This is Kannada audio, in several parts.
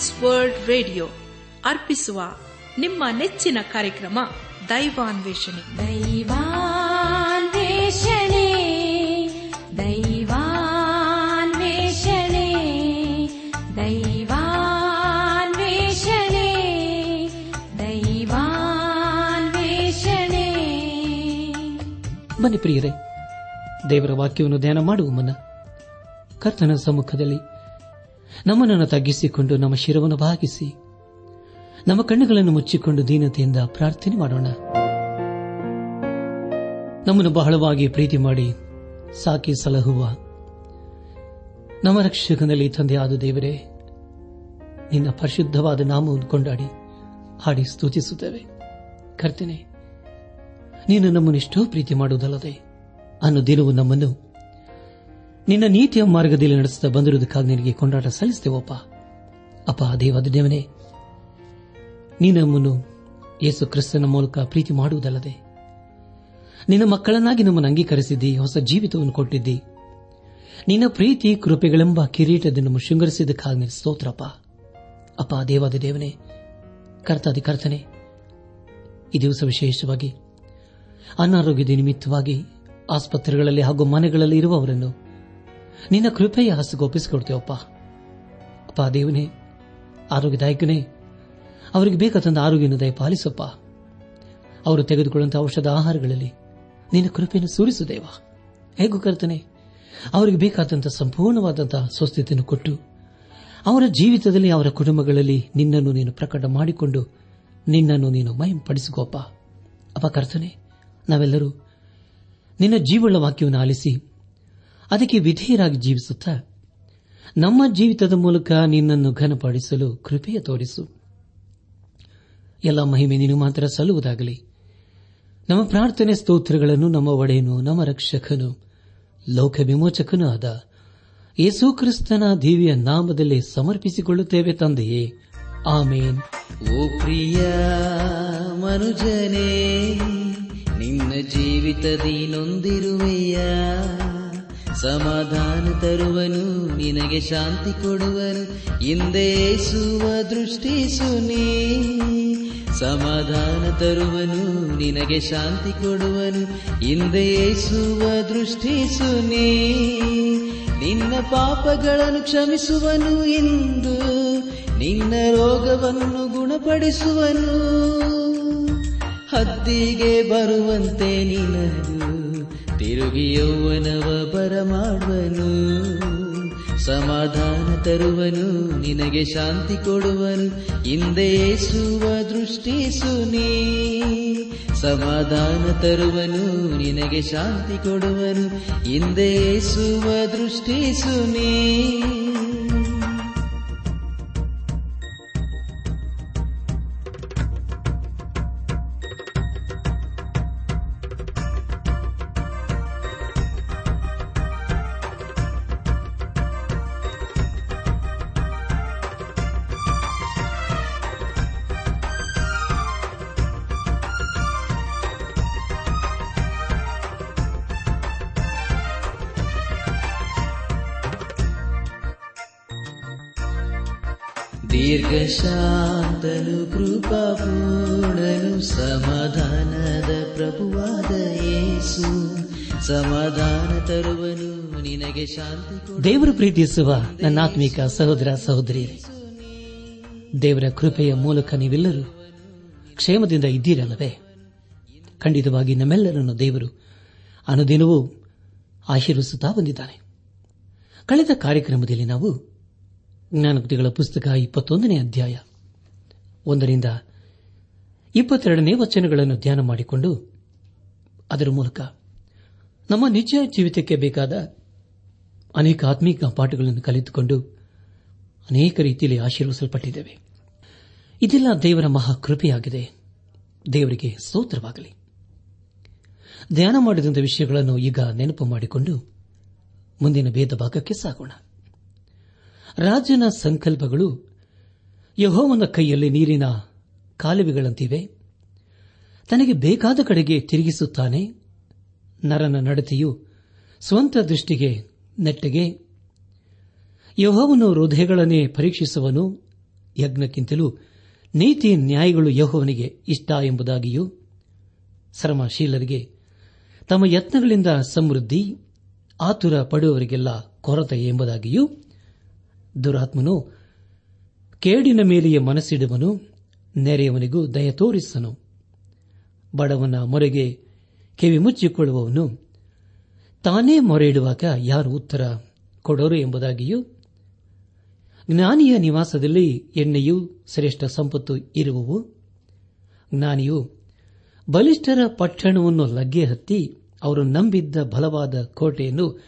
ಟ್ರಾನ್ಸ್ ವರ್ಲ್ಡ್ ರೇಡಿಯೋ ಅರ್ಪಿಸುವ ನಿಮ್ಮ ನೆಚ್ಚಿನ ಕಾರ್ಯಕ್ರಮ ದೈವಾನ್ವೇಷಣೆ. ದೈವಾನ್ವೇಷಣೆ ದೈವಾನ್ವೇಷಣೆ ದೈವಾನ್ವೇಷಣೆ ದೈವಾನ್ವೇಷಣೆ. ಪ್ರಿಯರೇ ದೇವರ ವಾಕ್ಯವನ್ನು ಧ್ಯಾನ ಮಾಡುವ ಮನ ಕರ್ತನ ಸಮ್ಮುಖದಲ್ಲಿ ನಮ್ಮನನ್ನು ತಗ್ಗಿಸಿಕೊಂಡು ನಮ್ಮ ಶಿರವನ್ನು ಭಾಗಿಸಿ ನಮ್ಮ ಕಣ್ಣುಗಳನ್ನು ಮುಚ್ಚಿಕೊಂಡು ದೀನತೆಯಿಂದ ಪ್ರಾರ್ಥನೆ ಮಾಡೋಣ. ನಮ್ಮನ್ನು ಬಹಳವಾಗಿ ಪ್ರೀತಿ ಮಾಡಿ ಸಾಕಿ ಸಲಹುವ ನಮ್ಮ ರಕ್ಷಕನಲ್ಲಿ ತಂದೆಯಾದ ದೇವರೇ, ನಿನ್ನ ಪರಿಶುದ್ಧವಾದ ನಾಮವನ್ನು ಕೊಂಡಾಡಿ, ಹಾಡಿ ಸ್ತುತಿಸುತ್ತೇವೆ. ಕರ್ತನೆ, ನೀನು ನಮ್ಮನ್ನು ಎಷ್ಟೋ ಪ್ರೀತಿ ಮಾಡುವುದಲ್ಲದೆ, ಅನ್ನು ದಿನವೂ ನಮ್ಮನ್ನು ನಿನ್ನ ನೀತಿಯ ಮಾರ್ಗದಲ್ಲಿ ನಡೆಸುತ್ತಾ ಬಂದಿರುವುದಕ್ಕಾಗಿ ನಿನಗೆ ಕೊಂಡಾಟ ಸಲ್ಲಿಸುತ್ತೇವಪ್ಪ. ಅಪ್ಪ, ದೇವಾದ ದೇವನೇ ನೀನು ಯೇಸು ಕ್ರಿಸ್ತನ ಮೂಲಕ ಪ್ರೀತಿ ಮಾಡುವುದಲ್ಲದೆ, ನಿನ್ನ ಮಕ್ಕಳನ್ನಾಗಿ ನಮ್ಮನ್ನು ಅಂಗೀಕರಿಸಿದ್ದಿ, ಹೊಸ ಜೀವಿತವನ್ನು ಕೊಟ್ಟಿದ್ದಿ. ನಿನ್ನ ಪ್ರೀತಿ, ಕೃಪೆಗಳೆಂಬ ಕಿರೀಟದ ನಮ್ಮ ಶೃಂಗರಿಸಿದ್ದಕ್ಕಾಗಿ ನಿನ್ನ ಸ್ತೋತ್ರಪ್ಪ. ಅಪ್ಪ, ದೇವಾದ ದೇವನೇ ಕರ್ತಾದಿ ಕರ್ತನೆ, ಈ ದಿವಸ ವಿಶೇಷವಾಗಿ ಅನಾರೋಗ್ಯದ ನಿಮಿತ್ತವಾಗಿ ಆಸ್ಪತ್ರೆಗಳಲ್ಲಿ ಹಾಗೂ ಮನೆಗಳಲ್ಲಿ ಇರುವವರನ್ನು ನಿನ್ನ ಕೃಪೆಯ ಹಸಿಗೆ ಒಪ್ಪಿಸಿಕೊಡ್ತೇವಪ್ಪ ಅಪ್ಪ. ದೇವನೇ, ಆರೋಗ್ಯದಾಯಕನೇ, ಅವರಿಗೆ ಬೇಕಾದಂತ ಆರೋಗ್ಯನ ದಯ ಪಾಲಿಸಪ್ಪ ಅವರು ತೆಗೆದುಕೊಳ್ಳುವಂತಹ ಔಷಧ ಆಹಾರಗಳಲ್ಲಿ ನಿನ್ನ ಕೃಪೆಯನ್ನು ಸೂರಿಸು, ದೇವ. ಹೇಗೂ ಕರ್ತನೆ, ಅವರಿಗೆ ಬೇಕಾದಂತಹ ಸಂಪೂರ್ಣವಾದಂತಹ ಸ್ವಸ್ಥತೆಯನ್ನು ಕೊಟ್ಟು, ಅವರ ಜೀವಿತದಲ್ಲಿ, ಅವರ ಕುಟುಂಬಗಳಲ್ಲಿ ನಿನ್ನನ್ನು ನೀನು ಪ್ರಕಟ ಮಾಡಿಕೊಂಡು, ನಿನ್ನನ್ನು ನೀನು ಮಯಂಪಡಿಸಿಕೋಪ್ಪ ಅಪ್ಪ. ಕರ್ತನೆ, ನಾವೆಲ್ಲರೂ ನಿನ್ನ ಜೀವಳ ವಾಕ್ಯವನ್ನು ಆಲಿಸಿ ಅದಕ್ಕೆ ವಿಧೇಯರಾಗಿ ಜೀವಿಸುತ್ತಾ ನಮ್ಮ ಜೀವಿತದ ಮೂಲಕ ನಿನ್ನನ್ನು ಘನಪಡಿಸಲು ಕೃಪೆಯ ತೋರಿಸು. ಎಲ್ಲ ಮಹಿಮೆ ನೀನು ಮಾತ್ರ ಸಲ್ಲುವುದಾಗಲಿ. ನಮ್ಮ ಪ್ರಾರ್ಥನೆ ಸ್ತೋತ್ರಗಳನ್ನು ನಮ್ಮ ಒಡೆಯನು, ನಮ್ಮ ರಕ್ಷಕನು ಲೋಕ ವಿಮೋಚಕನೂ ಆದ ಯೇಸು ಕ್ರಿಸ್ತನ ದೇವಿಯ ನಾಮದಲ್ಲಿ ಸಮರ್ಪಿಸಿಕೊಳ್ಳುತ್ತೇವೆ ತಂದೆಯೇ. ಆಮೇನ್. ಓ ಪ್ರಿಯ ಮನುಜನೇ, ನಿನ್ನ ಜೀವಿತದಿ ನೊಂದಿರುವೆಯ ಸಮಾಧಾನ ತರುವನು, ನಿನಗೆ ಶಾಂತಿ ಕೊಡುವನು. ಹಿಂದೆ ಸುವ ದೃಷ್ಟಿಸುನಿ ಸಮಾಧಾನ ತರುವನು, ನಿನಗೆ ಶಾಂತಿ ಕೊಡುವನು. ಹಿಂದೆ ಸುವ ದೃಷ್ಟಿಸುನಿ ನಿನ್ನ ಪಾಪಗಳನ್ನು ಕ್ಷಮಿಸುವನು ಎಂದು ನಿನ್ನ ರೋಗವನ್ನು ಗುಣಪಡಿಸುವನು. ಹದ್ದಿಗೆ ಬರುವಂತೆ ನಿನದು ತಿರುಗಿ ಯೌವನವ ಬರಮಾಡುವನು ಸಮಾಧಾನ ತರುವನು, ನಿನಗೆ ಶಾಂತಿ ಕೊಡುವನು. ಹಿಂದೆ ಸುವ ದೃಷ್ಟಿಸುನಿ ಸಮಾಧಾನ ತರುವನು, ನಿನಗೆ ಶಾಂತಿ ಕೊಡುವನು. ಹಿಂದೆ ಸುವ ದೃಷ್ಟಿಸುನಿ ದೀರ್ಘಶಾಂತನು ಕೃಪಾಪೂರ್ಣನು ಸಮಾಧಾನದ ಪ್ರಭುವಾದ ಯೇಸು. ಸಮಾಧಾನ ತರುವನು, ನಿನಗೆ ಶಾಂತಿ ದೇವರು ಪ್ರೀತಿಸುವ ನನ್ನಾತ್ಮಿಕ ಸಹೋದರ ಸಹೋದರಿ, ದೇವರ ಕೃಪೆಯ ಮೂಲಕ ನೀವೆಲ್ಲರೂ ಕ್ಷೇಮದಿಂದ ಇದ್ದೀರಲ್ಲವೇ? ಖಂಡಿತವಾಗಿ ನಮ್ಮೆಲ್ಲರನ್ನು ದೇವರು ಅನುದಿನವೂ ಆಶೀರ್ವಿಸುತ್ತಾ ಬಂದಿದ್ದಾನೆ. ಕಳೆದ ಕಾರ್ಯಕ್ರಮದಲ್ಲಿ ನಾವು ಜ್ಞಾನಕೃತಿಗಳ ಪುಸ್ತಕ ಇಪ್ಪತ್ತೊಂದನೇ ಅಧ್ಯಾಯ. ಒಂದರಿಂದ ಇಪ್ಪತ್ತೆರಡನೇ ವಚನಗಳನ್ನು ಧ್ಯಾನ ಮಾಡಿಕೊಂಡು ಅದರ ಮೂಲಕ ನಮ್ಮ ನಿಜ ಜೀವಿತಕ್ಕೆ ಬೇಕಾದ ಅನೇಕ ಆತ್ಮೀಕ ಪಾಠಗಳನ್ನು ಕಲಿತುಕೊಂಡು ಅನೇಕ ರೀತಿಯಲ್ಲಿ ಆಶೀರ್ವಿಸಲ್ಪಟ್ಟಿದ್ದೇವೆ ಇದೆಲ್ಲ ದೇವರ ಮಹಾಕೃಪೆಯಾಗಿದೆ. ದೇವರಿಗೆ ಸ್ತೋತ್ರವಾಗಲಿ. ಧ್ಯಾನ ಮಾಡಿದಂಥ ವಿಷಯಗಳನ್ನು ಈಗ ನೆನಪು ಮಾಡಿಕೊಂಡು ಮುಂದಿನ ಭೇದ ಭಾಗಕ್ಕೆ ಸಾಗೋಣ. ರಾಜನ ಸಂಕಲ್ಪಗಳು ಯಹೋವನ ಕೈಯಲ್ಲಿ ನೀರಿನ ಕಾಲುವೆಗಳಂತಿವೆ. ತನಗೆ ಬೇಕಾದ ಕಡೆಗೆ ತಿರುಗಿಸುತ್ತಾನೆ. ನರನ ನಡತೆಯು ಸ್ವಂತ ದೃಷ್ಟಿಗೆ ನೆಟ್ಟಗೆ. ಯಹೋವನು ಹೃದಯಗಳನ್ನೇ ಪರೀಕ್ಷಿಸುವನು. ಯಜ್ಞಕ್ಕಿಂತಲೂ ನೀತಿ ನ್ಯಾಯಗಳು ಯಹೋವನಿಗೆ ಇಷ್ಟ ಎಂಬುದಾಗಿಯೂ ಶ್ರಮಶೀಲರಿಗೆ ತಮ್ಮ ಯತ್ನಗಳಿಂದ ಸಮೃದ್ಧಿ, ಆತುರ ಪಡುವವರಿಗೆಲ್ಲ ಕೊರತೆ ಎಂಬುದಾಗಿಯೂ ದುರಾತ್ಮನು ಕೇಡಿನ ಮೇಲೆಯೇ ಮನಸ್ಸಿಡುವನು, ನೆರೆಯವನಿಗೂ ದಯ ತೋರಿಸನು. ಬಡವನ ಮೊರೆಗೆ ಕಿವಿ ಮುಚ್ಚಿಕೊಳ್ಳುವವನು, ತಾನೇ ಮೊರೆ ಇಡುವಾಗ ಯಾರು ಉತ್ತರ ಕೊಡೋರು ಎಂಬುದಾಗಿಯೂ, ಜ್ಞಾನಿಯ ನಿವಾಸದಲ್ಲಿ ಎಣ್ಣೆಯೂ ಶ್ರೇಷ್ಠ ಸಂಪತ್ತು ಇರುವವು. ಜ್ಞಾನಿಯು ಬಲಿಷ್ಠರ ಪಟ್ಟಣವನ್ನು ಲಗ್ಗೆ ಹತ್ತಿ ಅವರು ನಂಬಿದ್ದ ಬಲವಾದ ಕೋಟೆಯನ್ನು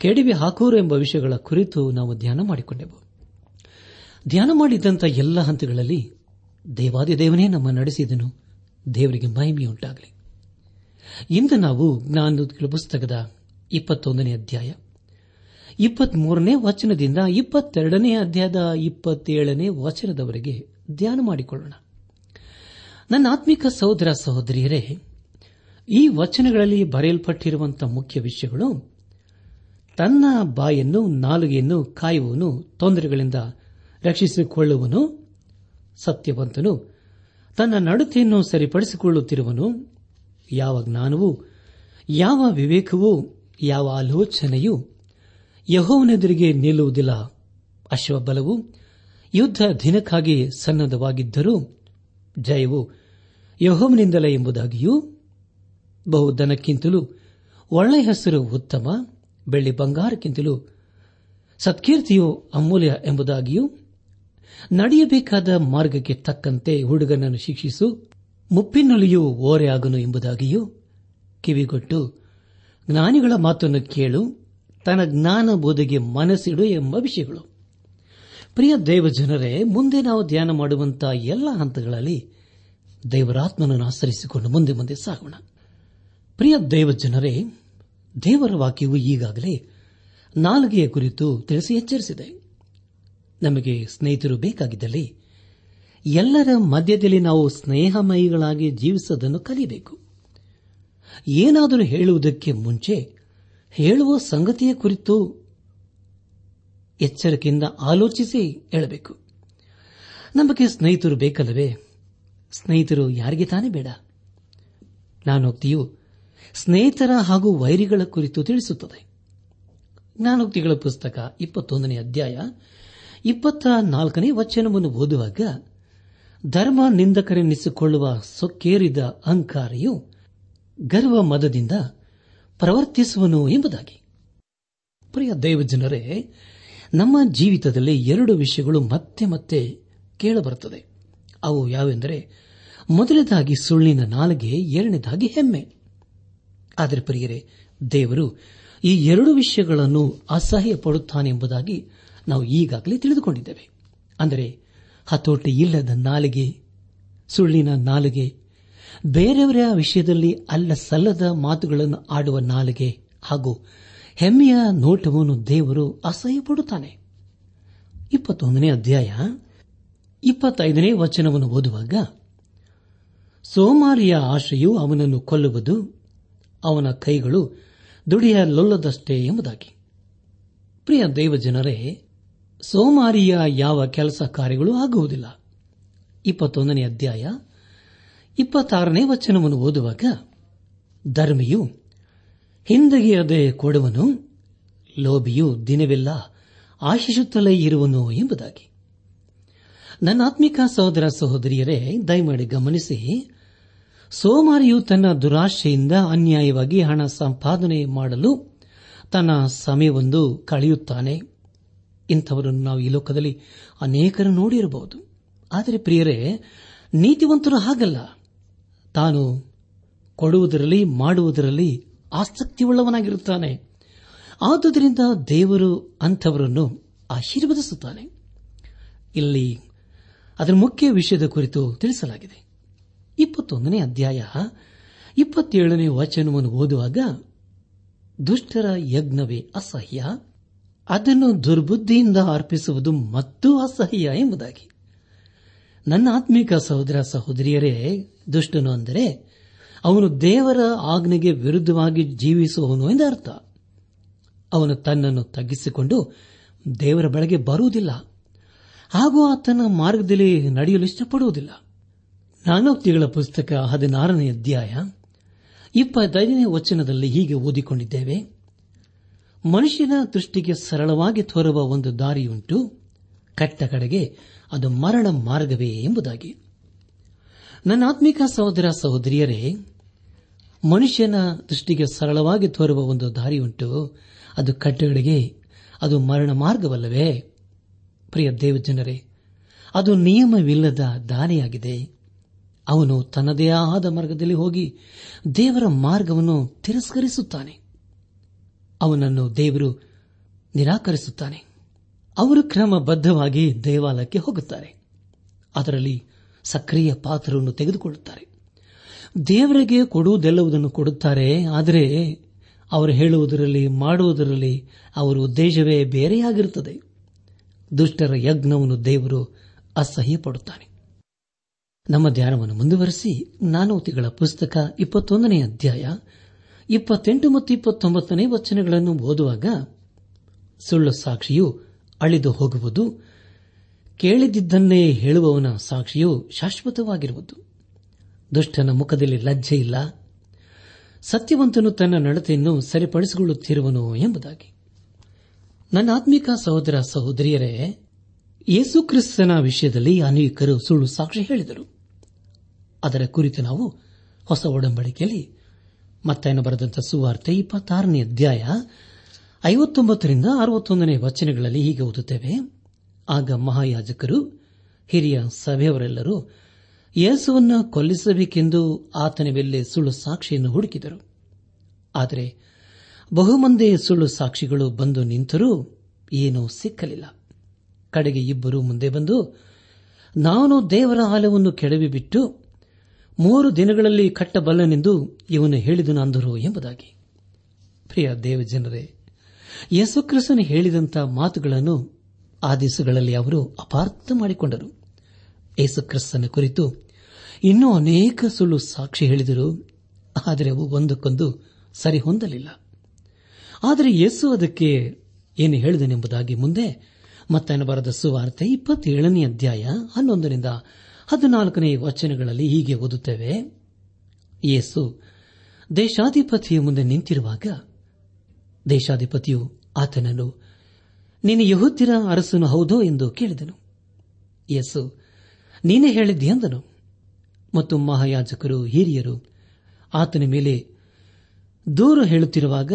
ಕೆಡವಿ ಹಾಕೂರು ಎಂಬ ವಿಷಯಗಳ ಕುರಿತು ನಾವು ಧ್ಯಾನ ಮಾಡಿಕೊಂಡೆವು. ಧ್ಯಾನ ಮಾಡಿದಂಥ ಎಲ್ಲ ಹಂತಗಳಲ್ಲಿ ದೇವಾದಿದೇವನೇ ನಮ್ಮ ನಡೆಸಿದನು, ದೇವರಿಗೆ ಮಹಿಮೆಯುಂಟಾಗಲಿ. ಇಂದು ನಾವು ಜ್ಞಾನ ಪುಸ್ತಕದ ಇಪ್ಪತ್ತೊಂದನೇ ಅಧ್ಯಾಯ. ಇಪ್ಪತ್ಮೂರನೇ ವಚನದಿಂದ ಇಪ್ಪತ್ತೆರಡನೇ ಅಧ್ಯಾಯದ ಇಪ್ಪತ್ತೇಳನೇ ವಚನದವರೆಗೆ ಧ್ಯಾನ ಮಾಡಿಕೊಳ್ಳೋಣ. ನನ್ನ ಆತ್ಮಿಕ ಸಹೋದರ ಸಹೋದರಿಯರೇ, ಈ ವಚನಗಳಲ್ಲಿ ಬರೆಯಲ್ಪಟ್ಟಿರುವಂತಹ ಮುಖ್ಯ ವಿಷಯಗಳು ತನ್ನ ಬಾಯನ್ನು, ನಾಲಿಗೆಯನ್ನು ಕಾಯುವನು ತೊಂದರೆಗಳಿಂದ ರಕ್ಷಿಸಿಕೊಳ್ಳುವನು ಸತ್ಯವಂತನು. ತನ್ನ ನಡತೆಯನ್ನು ಸರಿಪಡಿಸಿಕೊಳ್ಳುತ್ತಿರುವನು ಯಾವ ಜ್ಞಾನವೂ, ಯಾವ ವಿವೇಕವೂ, ಯಾವ ಆಲೋಚನೆಯೂ ಯಹೋವನೆದುರಿಗೆ ನಿಲ್ಲುವುದಿಲ್ಲ. ಅಶ್ವಬಲವು ಯುದ್ಧ ದಿನಕ್ಕಾಗಿ ಸನ್ನದ್ಧವಾಗಿದ್ದರೂ ಜಯವು ಯಹೋವನಿಂದಲೇ ಎಂಬುದಾಗಿಯೂ ಬಹುದನಕ್ಕಿಂತಲೂ ಒಳ್ಳೆಯ ಹೆಸರು ಉತ್ತಮ. ಬೆಳ್ಳಿ ಬಂಗಾರಕ್ಕಿಂತಲೂ ಸತ್ಕೀರ್ತಿಯು ಅಮೂಲ್ಯ ಎಂಬುದಾಗಿಯೂ ನಡೆಯಬೇಕಾದ ಮಾರ್ಗಕ್ಕೆ ತಕ್ಕಂತೆ ಹುಡುಗನನ್ನು ಶಿಕ್ಷಿಸು, ಮುಪ್ಪಿನಲ್ಲಿಯೂ ಓರೆಯಾಗನು ಎಂಬುದಾಗಿಯೂ ಕಿವಿಗೊಟ್ಟು ಜ್ಞಾನಿಗಳ ಮಾತನ್ನು ಕೇಳು, ತನ್ನ ಜ್ಞಾನ ಬೋಧಿಗೆ ಮನಸ್ಸಿಡು ಎಂಬ ವಿಷಯಗಳು. ಪ್ರಿಯ ದೇವಜನರೇ, ಮುಂದೆ ನಾವು ಧ್ಯಾನ ಮಾಡುವಂತಹ ಎಲ್ಲ ಹಂತಗಳಲ್ಲಿ ದೇವರಾತ್ಮನನ್ನು ಆಚರಿಸಿಕೊಂಡು ಮುಂದೆ ಮುಂದೆ ಸಾಗೋಣ. ಪ್ರಿಯ ದೇವಜನರೇ ದೇವರ ವಾಕ್ಯವು ಈಗಾಗಲೇ ನಾಲ್ಗೆಯ ಕುರಿತು ತಿಳಿಸಿ ಎಚ್ಚರಿಸಿದೆ. ನಮಗೆ ಸ್ನೇಹಿತರು ಬೇಕಾಗಿದ್ದಲ್ಲಿ ಎಲ್ಲರ ಮಧ್ಯದಲ್ಲಿ ನಾವು ಸ್ನೇಹಮಯಿಗಳಾಗಿ ಜೀವಿಸುವುದನ್ನು ಕಲಿಯಬೇಕು ಏನಾದರೂ ಹೇಳುವುದಕ್ಕೆ ಮುಂಚೆ ಹೇಳುವ ಸಂಗತಿಯ ಕುರಿತು ಎಚ್ಚರಿಕೆಯಿಂದ ಆಲೋಚಿಸಿ ಹೇಳಬೇಕು. ನಮಗೆ ಸ್ನೇಹಿತರು ಬೇಕಲ್ಲವೇ? ಸ್ನೇಹಿತರು ಯಾರಿಗೆ ತಾನೇ ಬೇಡ? ಜ್ಞಾನೋಕ್ತಿಯು ಸ್ನೇಹಿತರ ಹಾಗೂ ವೈರಿಗಳ ಕುರಿತು ತಿಳಿಸುತ್ತದೆ. ಜ್ಞಾನೋಕ್ತಿಗಳ ಪುಸ್ತಕ ಇಪ್ಪತ್ತೊಂದನೇ ಅಧ್ಯಾಯ ಇಪ್ಪತ್ತ ನಾಲ್ಕನೇ ವಚನವನ್ನು ಓದುವಾಗ ಧರ್ಮ ನಿಂದಕರೆನಿಸಿಕೊಳ್ಳುವ ಸೊಕ್ಕೇರಿದ ಅಹಂಕಾರಿಯು ಗರ್ವ ಮದದಿಂದ ಪ್ರವರ್ತಿಸುವನು ಎಂಬುದಾಗಿ. ಪ್ರಿಯ ದೇವಜನರೇ, ನಮ್ಮ ಜೀವಿತದಲ್ಲಿ ಎರಡು ವಿಷಯಗಳು ಮತ್ತೆ ಮತ್ತೆ ಕೇಳಬರುತ್ತದೆ. ಅವು ಯಾವೆಂದರೆ, ಮೊದಲನೇದಾಗಿ ಸುಳ್ಳಿನ ನಾಲಿಗೆ, ಎರಡನೇದಾಗಿ ಹೆಮ್ಮೆ. ಆದರೆ ಪ್ರಿಯರೇ, ದೇವರು ಈ ಎರಡು ವಿಷಯಗಳನ್ನು ಅಸಹ್ಯ ಪಡುತ್ತಾನೆಂಬುದಾಗಿ ನಾವು ಈಗಾಗಲೇ ತಿಳಿದುಕೊಂಡಿದ್ದೇವೆ. ಅಂದರೆ, ಹತೋಟಿ ಇಲ್ಲದ ನಾಲಿಗೆ, ಸುಳ್ಳಿನ ನಾಲಿಗೆ, ಬೇರೆಯವರ ವಿಷಯದಲ್ಲಿ ಅಲ್ಲ ಸಲ್ಲದ ಮಾತುಗಳನ್ನು ಆಡುವ ನಾಲಿಗೆ ಹಾಗೂ ಹೆಮ್ಮೆಯ ನೋಟವನ್ನು ದೇವರು ಅಸಹ್ಯ ಪಡುತ್ತಾನೆ ಇಪ್ಪತ್ತೊಂದನೇ ಅಧ್ಯಾಯ, ಇಪ್ಪತ್ತೈದನೇ ವಚನವನ್ನು ಓದುವಾಗ, ಸೋಮಾರಿಯ ಆಶೆಯು ಅವನನ್ನು ಕೊಲ್ಲುವುದು ಅವನ ಕೈಗಳು ದುಡಿಯಲೊಲ್ಲದಷ್ಟೇ ಎಂಬುದಾಗಿ. ಪ್ರಿಯ ದೈವಜನರೇ, ಸೋಮಾರಿಯ ಯಾವ ಕೆಲಸ ಕಾರ್ಯಗಳು ಆಗುವುದಿಲ್ಲ. ಇಪ್ಪತ್ತೊಂದನೇ ಅಧ್ಯಾಯ, ಇಪ್ಪತ್ತಾರನೇ ವಚನವನ್ನು ಓದುವಾಗ, ಧರ್ಮಿಯು ಹಿಂದೆಗೆಯದೆ ಕೊಡುವನು, ಲೋಭಿಯು ದಿನವೆಲ್ಲ, ಆಶಿಸುತ್ತಲೇ ಇರುವನು ಎಂಬುದಾಗಿ. ನನ್ನ ಆತ್ಮಿಕ ಸಹೋದರ ಸಹೋದರಿಯರೇ, ದಯಮಾಡಿ ಗಮನಿಸಿ ಸೋಮಾರಿಯು ತನ್ನ ದುರಾಶೆಯಿಂದ ಅನ್ಯಾಯವಾಗಿ ಹಣ ಸಂಪಾದನೆ ಮಾಡಲು ತನ್ನ ಸಮಯವೊಂದು ಕಳೆಯುತ್ತಾನೆ. ಇಂಥವರನ್ನು ನಾವು ಈ ಲೋಕದಲ್ಲಿ ಅನೇಕರು ನೋಡಿರಬಹುದು. ಆದರೆ ಪ್ರಿಯರೇ, ನೀತಿವಂತರು ಹಾಗಲ್ಲ. ತಾನು ಕೊಡುವುದರಲ್ಲಿ, ಮಾಡುವುದರಲ್ಲಿ ಆಸಕ್ತಿಯುಳ್ಳವನಾಗಿರುತ್ತಾನೆ. ಆದುದರಿಂದ ದೇವರು ಅಂಥವರನ್ನು ಆಶೀರ್ವದಿಸುತ್ತಾನೆ. ಇಲ್ಲಿ ಅದರ ಮುಖ್ಯ ವಿಷಯದ ಕುರಿತು ತಿಳಿಸಲಾಗಿದೆ. ಇಪ್ಪತ್ತೊಂದನೇ ಅಧ್ಯಾಯ, ಇಪ್ಪತ್ತೇಳನೇ ವಚನವನ್ನು ಓದುವಾಗ, ದುಷ್ಟರ ಯಜ್ಞವೇ ಅಸಹ್ಯ? ಅದನ್ನು ದುರ್ಬುದ್ಧಿಯಿಂದ ಅರ್ಪಿಸುವುದು ಮತ್ತೂ ಅಸಹ್ಯ ಎಂಬುದಾಗಿ. ನನ್ನ ಆತ್ಮಿಕ ಸಹೋದರ ಸಹೋದರಿಯರೇ, ದುಷ್ಟನು ಅಂದರೆ, ಅವನು ದೇವರ ಆಜ್ಞೆಗೆ ವಿರುದ್ಧವಾಗಿ ಜೀವಿಸುವವನು ಎಂದರ್ಥ ಅವನು ತನ್ನನ್ನು ತಗ್ಗಿಸಿಕೊಂಡು ದೇವರ ಬಳಿಗೆ ಬರುವುದಿಲ್ಲ ಹಾಗೂ ಆತನ ಮಾರ್ಗದಲ್ಲಿ ನಡೆಯಲು ಇಷ್ಟಪಡುವುದಿಲ್ಲ. ನಾನೋಕ್ತಿಗಳ ಪುಸ್ತಕ ಹದಿನಾರನೇ ಅಧ್ಯಾಯ ಇಪ್ಪತ್ತೈದನೇ ವಚನದಲ್ಲಿ ಹೀಗೆ ಓದಿಕೊಂಡಿದ್ದೇವೆ. ಮನುಷ್ಯನ ದೃಷ್ಟಿಗೆ ಸರಳವಾಗಿ ತೋರುವ ಒಂದು ದಾರಿಯುಂಟು ಕಟ್ಟ ಕಡೆಗೆ ಅದು ಮರಣ ಮಾರ್ಗವೇ ಎಂಬುದಾಗಿ. ನನ್ನ ಆತ್ಮಿಕ ಸಹೋದರ ಸಹೋದರಿಯರೇ, ಮನುಷ್ಯನ ದೃಷ್ಟಿಗೆ ಸರಳವಾಗಿ ತೋರುವ ಒಂದು ದಾರಿಯುಂಟು ಅದು ಕಟ್ಟಗಳಿಗೆ ಅದು ಮರಣ ಮಾರ್ಗವಲ್ಲವೇ? ಪ್ರಿಯ ದೇವಜನರೇ, ಅದು ನಿಯಮವಿಲ್ಲದ ದಾರಿಯಾಗಿದೆ. ಅವನು ತನ್ನದೇ ಆದ ಮಾರ್ಗದಲ್ಲಿ ಹೋಗಿ ದೇವರ ಮಾರ್ಗವನ್ನು ತಿರಸ್ಕರಿಸುತ್ತಾನೆ. ಅವನನ್ನು ದೇವರು ನಿರಾಕರಿಸುತ್ತಾನೆ. ಅವರು ಕ್ರಮಬದ್ಧವಾಗಿ ದೇವಾಲಯಕ್ಕೆ ಹೋಗುತ್ತಾರೆ. ಅದರಲ್ಲಿ ಸಕ್ರಿಯ ಪಾತ್ರವನ್ನು ತೆಗೆದುಕೊಳ್ಳುತ್ತಾರೆ. ದೇವರಿಗೆ ಕೊಡುವುದೆಲ್ಲವುದನ್ನು ಕೊಡುತ್ತಾರೆ, ಆದರೆ ಅವರು ಹೇಳುವುದರಲ್ಲಿ, ಮಾಡುವುದರಲ್ಲಿ ಅವರ ಉದ್ದೇಶವೇ ಬೇರೆಯಾಗಿರುತ್ತದೆ. ದುಷ್ಟರ ಯಜ್ಞವನ್ನು ದೇವರು ಅಸಹ್ಯಪಡುತ್ತಾನೆ. ನಮ್ಮ ಧ್ಯಾನವನ್ನು ಮುಂದುವರೆಸಿ ನಾನೋತಿಗಳ ಪುಸ್ತಕ ಇಪ್ಪತ್ತೊಂದನೇ ಅಧ್ಯಾಯ, ಇಪ್ಪತ್ತೆಂಟು ಮತ್ತು ಇಪ್ಪತ್ತೊಂಬತ್ತನೇ ವಚನಗಳನ್ನು ಓದುವಾಗ ಸುಳ್ಳು ಸಾಕ್ಷಿಯು ಅಳಿದು ಹೋಗುವುದು, ಕೇಳಿದಿದ್ದನ್ನೇ ಹೇಳುವವನ ಸಾಕ್ಷಿಯು ಶಾಶ್ವತವಾಗಿರುವುದು. ದುಷ್ಟನ ಮುಖದಲ್ಲಿ ಲಜ್ಜೆ ಇಲ್ಲ. ಸತ್ಯವಂತನು ತನ್ನ ನಡತೆಯನ್ನು ಸರಿಪಡಿಸಿಕೊಳ್ಳುತ್ತಿರುವನು ಎಂಬುದಾಗಿ. ನನ್ನ ಆತ್ಮಿಕ ಸಹೋದರ ಸಹೋದರಿಯರೇ ಯೇಸುಕ್ರಿಸ್ತನ ವಿಷಯದಲ್ಲಿ ಅನೇಕರು ಸುಳ್ಳು ಸಾಕ್ಷಿ ಹೇಳಿದರು. ಅದರ ಕುರಿತು ನಾವು ಹೊಸ ಒಡಂಬಡಿಕೆಯಲ್ಲಿ ಮತ್ತೇನು ಬರೆದಂತ ಸುವಾರ್ತೆ ಇಪ್ಪತ್ತಾರನೇ ಅಧ್ಯಾಯ ಐವತ್ತೊಂಬತ್ತರಿಂದ ಅರವತ್ತೊಂದನೇ ವಚನಗಳಲ್ಲಿ ಹೀಗೆ ಓದುತ್ತೇವೆ. ಆಗ ಮಹಾಯಾಜಕರು, ಹಿರಿಯ ಸಭೆಯವರೆಲ್ಲರೂ ಯೇಸುವನ್ನು ಕೊಲ್ಲಿಸಬೇಕೆಂದು ಆತನ ಮೇಲೆ ಸುಳ್ಳು ಸಾಕ್ಷಿಯನ್ನು ಹುಡುಕಿದರು. ಆದರೆ ಬಹುಮಂದಿ ಸುಳ್ಳು ಸಾಕ್ಷಿಗಳು ಬಂದು ನಿಂತರೂ ಏನೂ ಸಿಕ್ಕಲಿಲ್ಲ. ಕಡೆಗೆ ಇಬ್ಬರು ಮುಂದೆ ಬಂದು, ನಾನು ದೇವರ ಆಲವನ್ನು ಕೆಡವಿಬಿಟ್ಟು ಮೂರು ದಿನಗಳಲ್ಲಿ ಕಟ್ಟಬಲ್ಲನೆಂದು ಇವನು ಹೇಳಿದನು ಅಂದರು ಎಂಬುದಾಗಿ. ಪ್ರಿಯ ದೇವಜನರೇ, ಯೇಸುಕ್ರಿಸ್ತನು ಹೇಳಿದಂಥ ಮಾತುಗಳನ್ನು ಆ ದಿವಸಗಳಲ್ಲಿ ಅವರು ಅಪಾರ್ಥ ಮಾಡಿಕೊಂಡರು. ಯೇಸುಕ್ರಿಸ್ತನ ಕುರಿತು ಇನ್ನೂ ಅನೇಕ ಸುಳ್ಳು ಸಾಕ್ಷಿ ಹೇಳಿದರು, ಆದರೆ ಅವು ಒಂದಕ್ಕೊಂದು ಸರಿ ಹೊಂದಲಿಲ್ಲ ಆದರೆ ಯೇಸು ಅದಕ್ಕೆ ಏನು ಹೇಳಿದನೆಂಬುದಾಗಿ ಮುಂದೆ ಮತ್ತನ ಬರೆದ ಸುವಾರ್ತೆ ಇಪ್ಪತ್ತೇಳನೇ ಅಧ್ಯಾಯ ಹನ್ನೊಂದರಿಂದ ಹದಿನಾಲ್ಕನೇ ವಚನಗಳಲ್ಲಿ ಹೀಗೆ ಓದುತ್ತೇವೆ. ಯೇಸು ದೇಶಾಧಿಪತಿಯ ಮುಂದೆ ನಿಂತಿರುವಾಗ, ದೇಶಾಧಿಪತಿಯು ಆತನನ್ನು, ನೀನು ಯಹುದ್ದಿರ ಅರಸನು ಹೌದೋ ಎಂದು ಕೇಳಿದನು. ಯೇಸು ನೀನೇ ಹೇಳಿದ್ದಿ ಎಂದನು ಮತ್ತು ಮಹಾಯಾಜಕರು, ಹಿರಿಯರು, ಆತನ ಮೇಲೆ ದೂರು ಹೇಳುತ್ತಿರುವಾಗ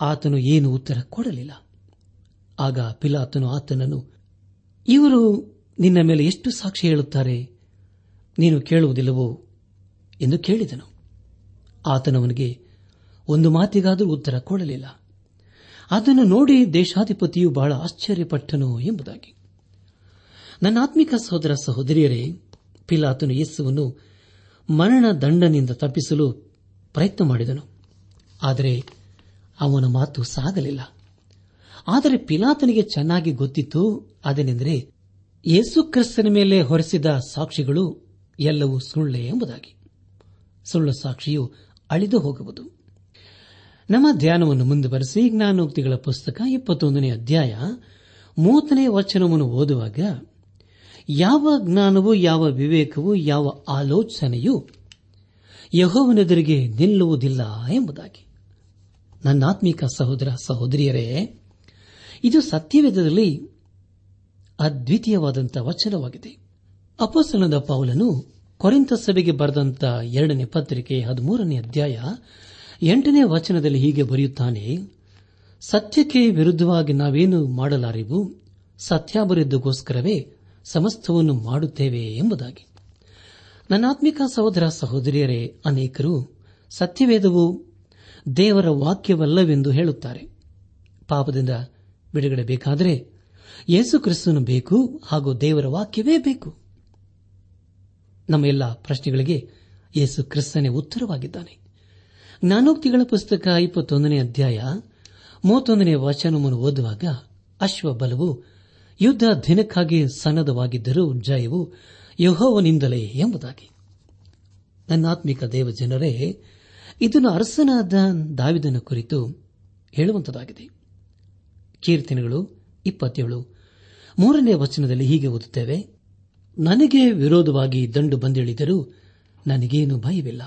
ಆತನು ಏನು ಉತ್ತರ ಕೊಡಲಿಲ್ಲ. ಆಗ ಪಿಲಾತನು ಆತನನ್ನು, ಇವರು ನಿನ್ನ ಮೇಲೆ ಎಷ್ಟು ಸಾಕ್ಷಿ ಹೇಳುತ್ತಾರೆ? ನೀನು ಕೇಳುವುದಿಲ್ಲವೋ ಎಂದು ಕೇಳಿದನು. ಆತನವನಿಗೆ ಒಂದು ಮಾತಿಗಾದರೂ ಉತ್ತರ ಕೊಡಲಿಲ್ಲ. ಅದನ್ನು ನೋಡಿ ದೇಶಾಧಿಪತಿಯು ಬಹಳ ಆಶ್ಚರ್ಯಪಟ್ಟನು ಎಂಬುದಾಗಿ. ನನ್ನ ಆತ್ಮಿಕ ಸಹೋದರ ಸಹೋದರಿಯರೇ, ಪಿಲಾತನು ಯೇಸುವನ್ನು ಮರಣ ದಂಡನಿಂದ ತಪ್ಪಿಸಲು ಪ್ರಯತ್ನ ಮಾಡಿದನು. ಆದರೆ ಅವನ ಮಾತು ಸಾಗಲಿಲ್ಲ. ಆದರೆ ಪಿಲಾತನಿಗೆ ಚೆನ್ನಾಗಿ ಗೊತ್ತಿತ್ತು, ಅದೇನೆಂದರೆ ಯೇಸು ಕ್ರಿಸ್ತನ ಮೇಲೆ ಹೊರಿಸಿದ ಸಾಕ್ಷಿಗಳು ಎಲ್ಲವೂ ಸುಳ್ಳೆ ಎಂಬುದಾಗಿ. ಸುಳ್ಳು ಸಾಕ್ಷಿಯು ಅಳಿದು ಹೋಗುವುದು. ನಮ್ಮ ಧ್ಯಾನವನ್ನು ಮುಂದುವರೆಸಿ ಜ್ಞಾನೋಕ್ತಿಗಳ ಪುಸ್ತಕ ಇಪ್ಪತ್ತೊಂದನೇ ಅಧ್ಯಾಯ ಮೂವತ್ತನೇ ವಚನವನ್ನು ಓದುವಾಗ, ಯಾವ ಜ್ಞಾನವೂ, ಯಾವ ವಿವೇಕವೂ, ಯಾವ ಆಲೋಚನೆಯೂ ಯಹೋವನೆದುರಿಗೆ ನಿಲ್ಲುವುದಿಲ್ಲ ಎಂಬುದಾಗಿ. ನನ್ನಾತ್ಮಿಕ ಸಹೋದರ ಸಹೋದರಿಯರೇ, ಇದು ಸತ್ಯವೇದದಲ್ಲಿ ಅದ್ವಿತೀಯವಾದಂತಹ ವಚನವಾಗಿದೆ. ಅಪಸನದ ಪೌಲನು ಕೊರೆಂತ ಸಭೆಗೆ ಬರೆದಂತ ಎರಡನೇ ಪತ್ರಿಕೆ ಹದಿಮೂರನೇ ಅಧ್ಯಾಯ ಎಂಟನೇ ವಚನದಲ್ಲಿ ಹೀಗೆ ಬರೆಯುತ್ತಾನೆ, ಸತ್ಯಕ್ಕೆ ವಿರುದ್ಧವಾಗಿ ನಾವೇನು ಮಾಡಲಾರೆವು? ಸತ್ಯಾಭಿವೃದ್ಧಿಗೋಸ್ಕರವೇ ಸಮಸ್ತವನ್ನು ಮಾಡುತ್ತೇವೆ ಎಂಬುದಾಗಿ. ನನ್ನಾತ್ಮಿಕ ಸಹೋದರ ಸಹೋದರಿಯರೇ, ಅನೇಕರು ಸತ್ಯವೇದವು ದೇವರ ವಾಕ್ಯವಲ್ಲವೆಂದು ಹೇಳುತ್ತಾರೆ. ಪಾಪದಿಂದ ಬಿಡುಗಡೆ ಬೇಕಾದರೆ ಯೇಸು ಕ್ರಿಸ್ತನು ಬೇಕು ಹಾಗೂ ದೇವರ ವಾಕ್ಯವೇ ಬೇಕು. ನಮ್ಮ ಎಲ್ಲ ಪ್ರಶ್ನೆಗಳಿಗೆ ಯೇಸು ಕ್ರಿಸ್ತನೇ ಉತ್ತರವಾಗಿದ್ದಾನೆ. ಜ್ಞಾನೋಕ್ತಿಗಳ ಪುಸ್ತಕ ಇಪ್ಪತ್ತೊಂದನೇ ಅಧ್ಯಾಯ ಮೂವತ್ತೊಂದನೇ ವಚನವನ್ನು ಓದುವಾಗ ಅಶ್ವಬಲವು ಯುದ್ಧ ದಿನಕ್ಕಾಗಿ ಸನ್ನದವಾಗಿದ್ದರೂ ಜಯವು ಯಹೋವನಿಂದಲೇ ಎಂಬುದಾಗಿ. ನನ್ನಾತ್ಮಿಕ ದೇವಜನರೇ ಇದನ್ನು ಅರಸನಾದ ದಾವಿದನ ಕುರಿತು ಹೇಳುವಂತದಾಗಿದೆ. ಕೀರ್ತನೆಗಳು ಇಪ್ಪತ್ತೇಳು. ಮೂರನೇ ವಚನದಲ್ಲಿ ಹೀಗೆ ಓದುತ್ತೇವೆ, ನನಗೆ ವಿರೋಧವಾಗಿ ದಂಡು ಬಂದಿಳಿದರೂ ನನಗೇನು ಭಯವಿಲ್ಲ.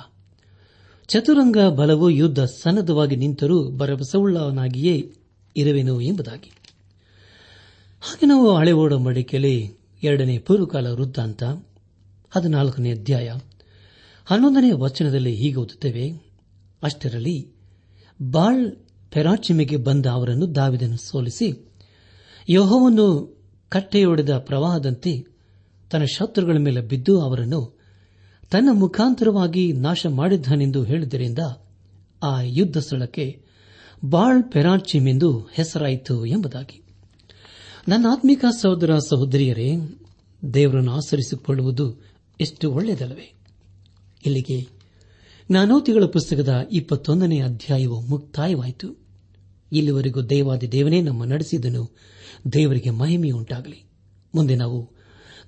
ಚತುರಂಗ ಬಲವು ಯುದ್ಧ ಸನ್ನದ್ಧವಾಗಿ ನಿಂತರೂ ಭರವಸೆವುಳ್ಳವನಾಗಿಯೇ ಇರುವೆನು ಎಂಬುದಾಗಿ. ಹಾಗೆ ನಾವು ಹಳೆ ಮಡಿಕೆಯಲ್ಲಿ ಎರಡನೇ ಪೂರ್ವಕಾಲ ವೃತ್ತಾಂತ, ಹದಿನಾಲ್ಕನೇ ಅಧ್ಯಾಯ, ಹನ್ನೊಂದನೇ ವಚನದಲ್ಲಿ ಹೀಗೆ ಓದುತ್ತೇವೆ, ಅಷ್ಟರಲ್ಲಿ ಬಾಳ್ ಪೆರಾಚಿಮೆಗೆ ಬಂದ ಅವರನ್ನು ದಾವಿದನು ಸೋಲಿಸಿ ಯೋಹವನ್ನು ಕಟ್ಟೆಯೊಡೆದ ಪ್ರವಾಹದಂತೆ ತನ್ನ ಶತ್ರುಗಳ ಮೇಲೆ ಬಿದ್ದು ಅವರನ್ನು ತನ್ನ ಮುಖಾಂತರವಾಗಿ ನಾಶ ಮಾಡಿದ್ದಾನೆಂದು ಹೇಳಿದ್ದರಿಂದ ಆ ಯುದ್ಧ ಸ್ಥಳಕ್ಕೆ ಬಾಳ್ ಪೆರಾಚಿಮ್ ಎಂದು ಹೆಸರಾಯಿತು ಎಂಬುದಾಗಿ. ನನ್ನ ಆತ್ಮಿಕ ಸಹೋದರ ಸಹೋದರಿಯರೇ, ದೇವರನ್ನು ಆಚರಿಸಿಕೊಳ್ಳುವುದು ಎಷ್ಟು ಒಳ್ಳೆಯದಲ್ಲವೇ? ಇಲ್ಲಿಗೆ ಜ್ಞಾನೋತಿಗಳ ಪುಸ್ತಕದ ಇಪ್ಪತ್ತೊಂದನೇ ಅಧ್ಯಾಯವು ಮುಕ್ತಾಯವಾಯಿತು. ಇಲ್ಲಿವರೆಗೂ ದೇವಾದಿ ದೇವನೇ ನಮ್ಮ ನಡೆಸಿದನು ದೇವರಿಗೆ ಮಹಿಮೆಯುಂಟಾಗಲಿ ಮುಂದೆ ನಾವು